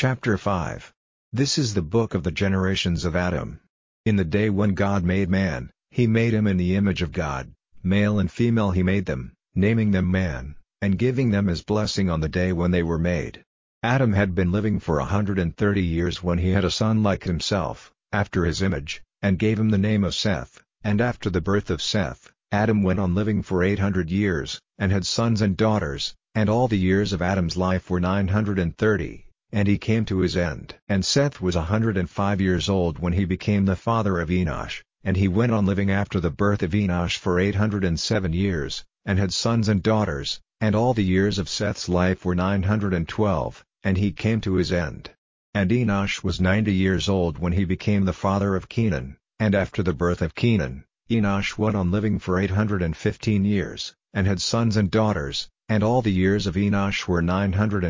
Chapter 5 This is the book of the generations of Adam. In the day when God made man, he made him in the image of God, male and female he made them, naming them man, and giving them his blessing on the day when they were made. Adam had been living for a hundred and thirty years when he had a son like himself, after his image, and gave him the name of Seth, and after the birth of Seth, Adam went on living for eight hundred years, and had sons and daughters, and all the years of Adam's life were nine hundred and thirty, and he came to his end. And Seth was a hundred and five years old when he became the father of Enosh, and he went on living after the birth of Enosh for eight hundred and seven years, and had sons and daughters, and all the years of Seth's life were nine hundred and twelve, and he came to his end. And Enosh was ninety years old when he became the father of Kenan, and after the birth of Kenan, Enosh went on living for eight hundred and fifteen years, and had sons and daughters, and all the years of Enosh were nine hundred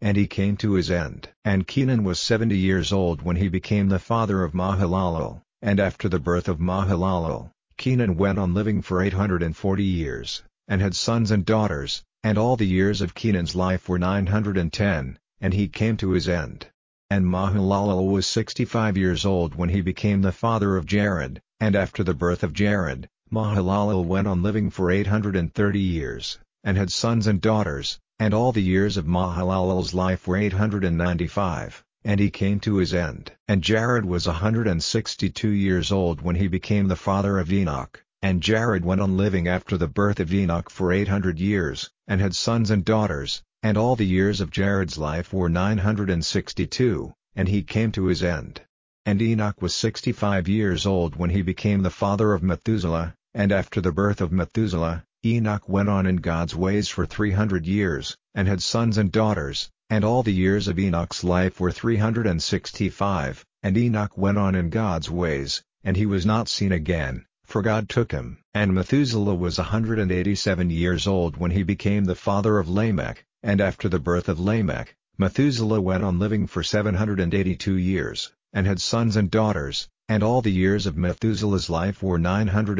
and he came to his end. And Kenan was seventy years old when he became the father of Mahalalel, and after the birth of Mahalalel, Kenan went on living for eight hundred and forty years, and had sons and daughters, and all the years of Kenan's life were nine hundred and ten, and he came to his end. And Mahalalel was sixty-five years old when he became the father of Jared, and after the birth of Jared, Mahalalel went on living for eight hundred and thirty years, and had sons and daughters, and all the years of Mahalalel's life were eight hundred and ninety-five, and he came to his end. And Jared was hundred and sixty-two years old when he became the father of Enoch, and Jared went on living after the birth of Enoch for eight hundred years, and had sons and daughters, and all the years of Jared's life were nine hundred and sixty-two, and he came to his end. And Enoch was sixty-five years old when he became the father of Methuselah, and after the birth of Methuselah, Enoch went on in God's ways for three hundred years, and had sons and daughters, and all the years of Enoch's life were three hundred and sixty-five, and Enoch went on in God's ways, and he was not seen again, for God took him. And Methuselah was hundred and eighty-seven years old when he became the father of Lamech, and after the birth of Lamech, Methuselah went on living for seven hundred and eighty-two years, and had sons and daughters, and all the years of Methuselah's life were nine hundred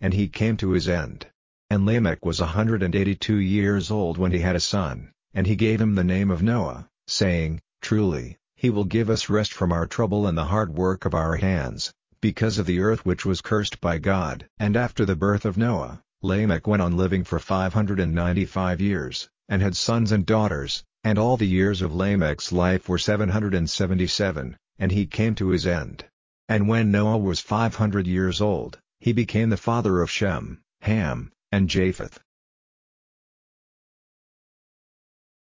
and he came to his end. And Lamech was a hundred and eighty-two years old when he had a son, and he gave him the name of Noah, saying, Truly, he will give us rest from our trouble and the hard work of our hands, because of the earth which was cursed by God. And after the birth of Noah, Lamech went on living for five hundred and ninety-five years, and had sons and daughters, and all the years of Lamech's life were seven hundred and seventy-seven, and he came to his end. And when Noah was five hundred years old, he became the father of Shem, Ham, and Japheth.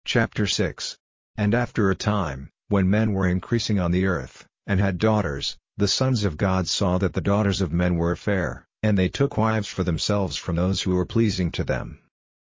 Chapter 6 And after a time, when men were increasing on the earth, and had daughters, the sons of God saw that the daughters of men were fair, and they took wives for themselves from those who were pleasing to them.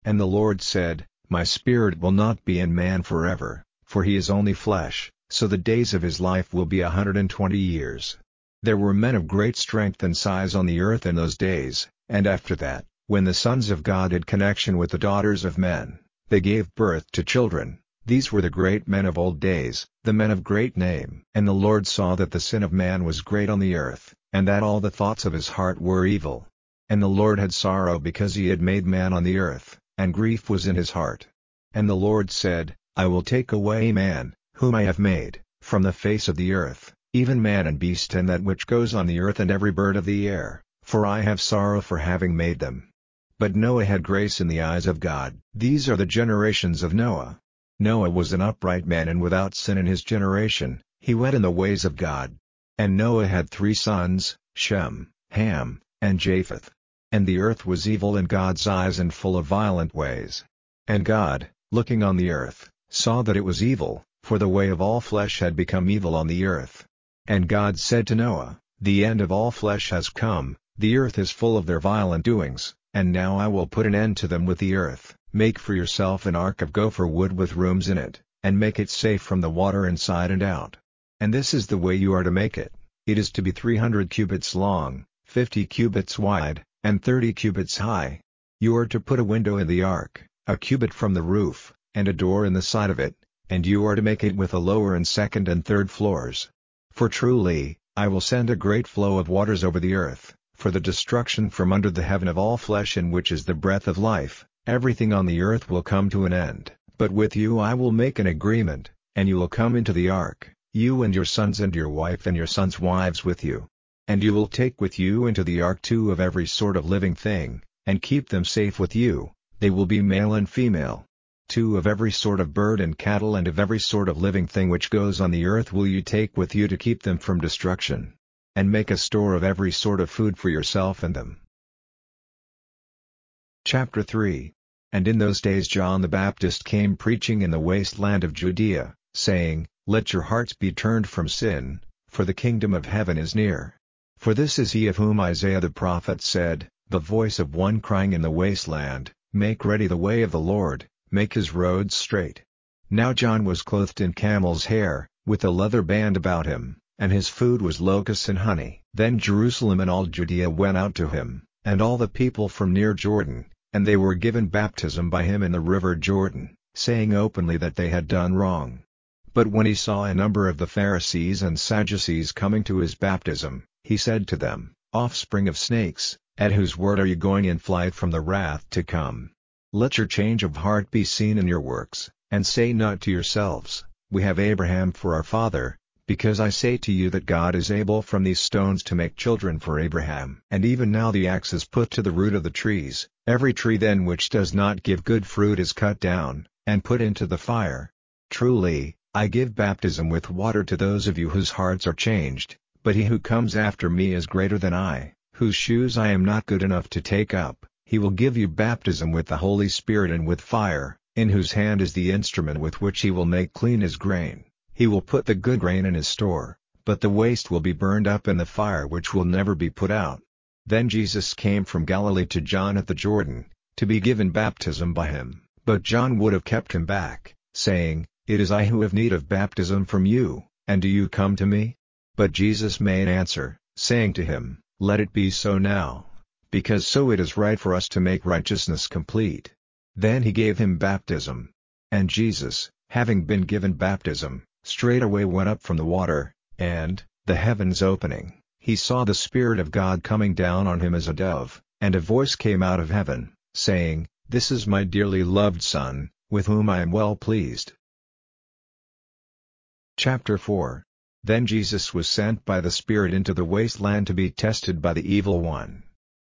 And the Lord said, My spirit will not be in man forever, for he is only flesh, so the days of his life will be a hundred and twenty years. There were men of great strength and size on the earth in those days, and after that, when the sons of God had connection with the daughters of men, they gave birth to children. These were the great men of old days, the men of great name. And the Lord saw that the sin of man was great on the earth, and that all the thoughts of his heart were evil. And the Lord had sorrow because he had made man on the earth, and grief was in his heart. And the Lord said, I will take away man, whom I have made, from the face of the earth, even man and beast and that which goes on the earth and every bird of the air, for I have sorrow for having made them. But Noah had grace in the eyes of God. These are the generations of Noah. Noah was an upright man and without sin in his generation, he went in the ways of God. And Noah had three sons, Shem, Ham, and Japheth. And the earth was evil in God's eyes and full of violent ways. And God, looking on the earth, saw that it was evil, for the way of all flesh had become evil on the earth. And God said to Noah, The end of all flesh has come, the earth is full of their violent doings, and now I will put an end to them with the earth. Make for yourself an ark of gopher wood with rooms in it, and make it safe from the water inside and out. And this is the way you are to make it. It is to be three hundred cubits long, fifty cubits wide, and thirty cubits high. You are to put a window in the ark, a cubit from the roof, and a door in the side of it, and you are to make it with a lower and second and third floors. For truly, I will send a great flow of waters over the earth, for the destruction from under the heaven of all flesh in which is the breath of life, everything on the earth will come to an end. But with you I will make an agreement, and you will come into the ark, you and your sons and your wife and your sons' wives with you. And you will take with you into the ark two of every sort of living thing, and keep them safe with you, they will be male and female. Two of every sort of bird and cattle and of every sort of living thing which goes on the earth will you take with you to keep them from destruction. And make a store of every sort of food for yourself and them. Chapter 3 And in those days John the Baptist came preaching in the wasteland of Judea, saying, Let your hearts be turned from sin, for the kingdom of heaven is near. For this is he of whom Isaiah the prophet said, The voice of one crying in the wasteland, Make ready the way of the Lord, make his roads straight. Now John was clothed in camel's hair, with a leather band about him, and his food was locusts and honey. Then Jerusalem and all Judea went out to him, and all the people from near Jordan, and they were given baptism by him in the river Jordan, saying openly that they had done wrong. But when he saw a number of the Pharisees and Sadducees coming to his baptism, he said to them, Offspring of snakes, at whose word are you going in flight from the wrath to come? Let your change of heart be seen in your works, and say not to yourselves, We have Abraham for our father, because I say to you that God is able from these stones to make children for Abraham. And even now the axe is put to the root of the trees, every tree then which does not give good fruit is cut down, and put into the fire. Truly, I give baptism with water to those of you whose hearts are changed, but he who comes after me is greater than I, whose shoes I am not good enough to take up, he will give you baptism with the Holy Spirit and with fire, in whose hand is the instrument with which he will make clean his grain, he will put the good grain in his store, but the waste will be burned up in the fire which will never be put out. Then Jesus came from Galilee to John at the Jordan, to be given baptism by him, but John would have kept him back, saying, It is I who have need of baptism from you, and do you come to me? But Jesus made answer, saying to him, Let it be so now, because so it is right for us to make righteousness complete. Then he gave him baptism. And Jesus, having been given baptism, straightway went up from the water, and, the heavens opening, he saw the Spirit of God coming down on him as a dove, and a voice came out of heaven, saying, This is my dearly loved Son, with whom I am well pleased. Chapter 4 then Jesus was sent by the Spirit into the wasteland to be tested by the evil one.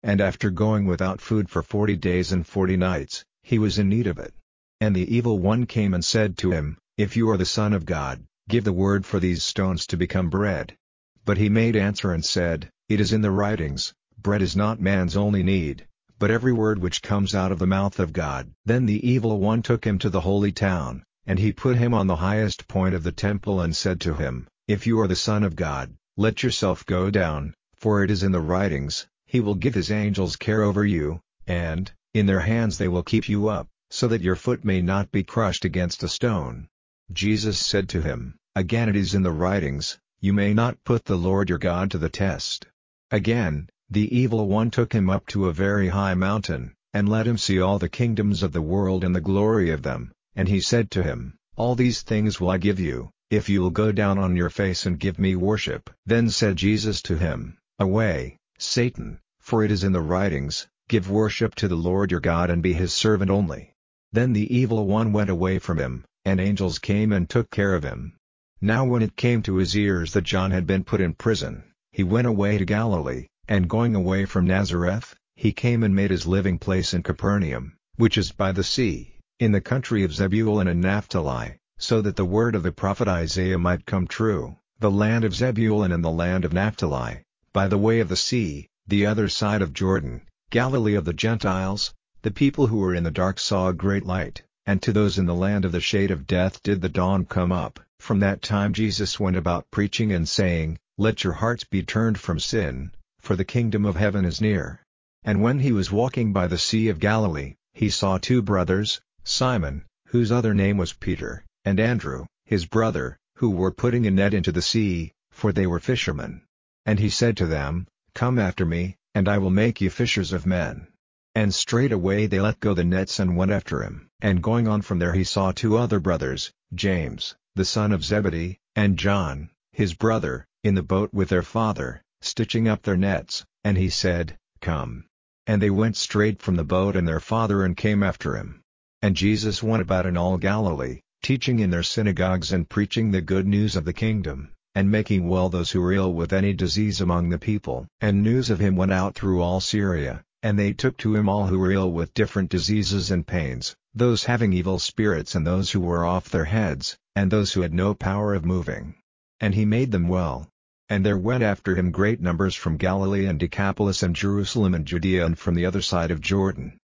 And after going without food for forty days and forty nights, he was in need of it. And the evil one came and said to him, If you are the Son of God, give the word for these stones to become bread. But he made answer and said, It is in the writings, Bread is not man's only need, but every word which comes out of the mouth of God. Then the evil one took him to the holy town, and he put him on the highest point of the temple and said to him, if you are the Son of God, let yourself go down, for it is in the writings, He will give His angels care over you, and, in their hands they will keep you up, so that your foot may not be crushed against a stone. Jesus said to him, Again it is in the writings, You may not put the Lord your God to the test. Again, the evil one took him up to a very high mountain, and let him see all the kingdoms of the world and the glory of them, and he said to him, All these things will I give you, if you will go down on your face and give me worship. Then said Jesus to him, Away, Satan, for it is in the writings, Give worship to the Lord your God and be his servant only. Then the evil one went away from him, and angels came and took care of him. Now when it came to his ears that John had been put in prison, he went away to Galilee, and going away from Nazareth, he came and made his living place in Capernaum, which is by the sea, in the country of Zebulun and Naphtali, so that the word of the prophet Isaiah might come true, the land of Zebulun and the land of Naphtali, by the way of the sea, the other side of Jordan, Galilee of the Gentiles, the people who were in the dark saw a great light, and to those in the land of the shade of death did the dawn come up. From that time Jesus went about preaching and saying, Let your hearts be turned from sin, for the kingdom of heaven is near. And when he was walking by the sea of Galilee, he saw two brothers, Simon, whose other name was Peter, and Andrew, his brother, who were putting a net into the sea, for they were fishermen. And he said to them, Come after me, and I will make you fishers of men. And straightway they let go the nets and went after him. And going on from there he saw two other brothers, James, the son of Zebedee, and John, his brother, in the boat with their father, stitching up their nets, and he said, Come. And they went straight from the boat and their father and came after him. And Jesus went about in all Galilee, teaching in their synagogues and preaching the good news of the kingdom, and making well those who were ill with any disease among the people. And news of him went out through all Syria, and they took to him all who were ill with different diseases and pains, those having evil spirits and those who were off their heads, and those who had no power of moving. And he made them well. And there went after him great numbers from Galilee and Decapolis and Jerusalem and Judea and from the other side of Jordan,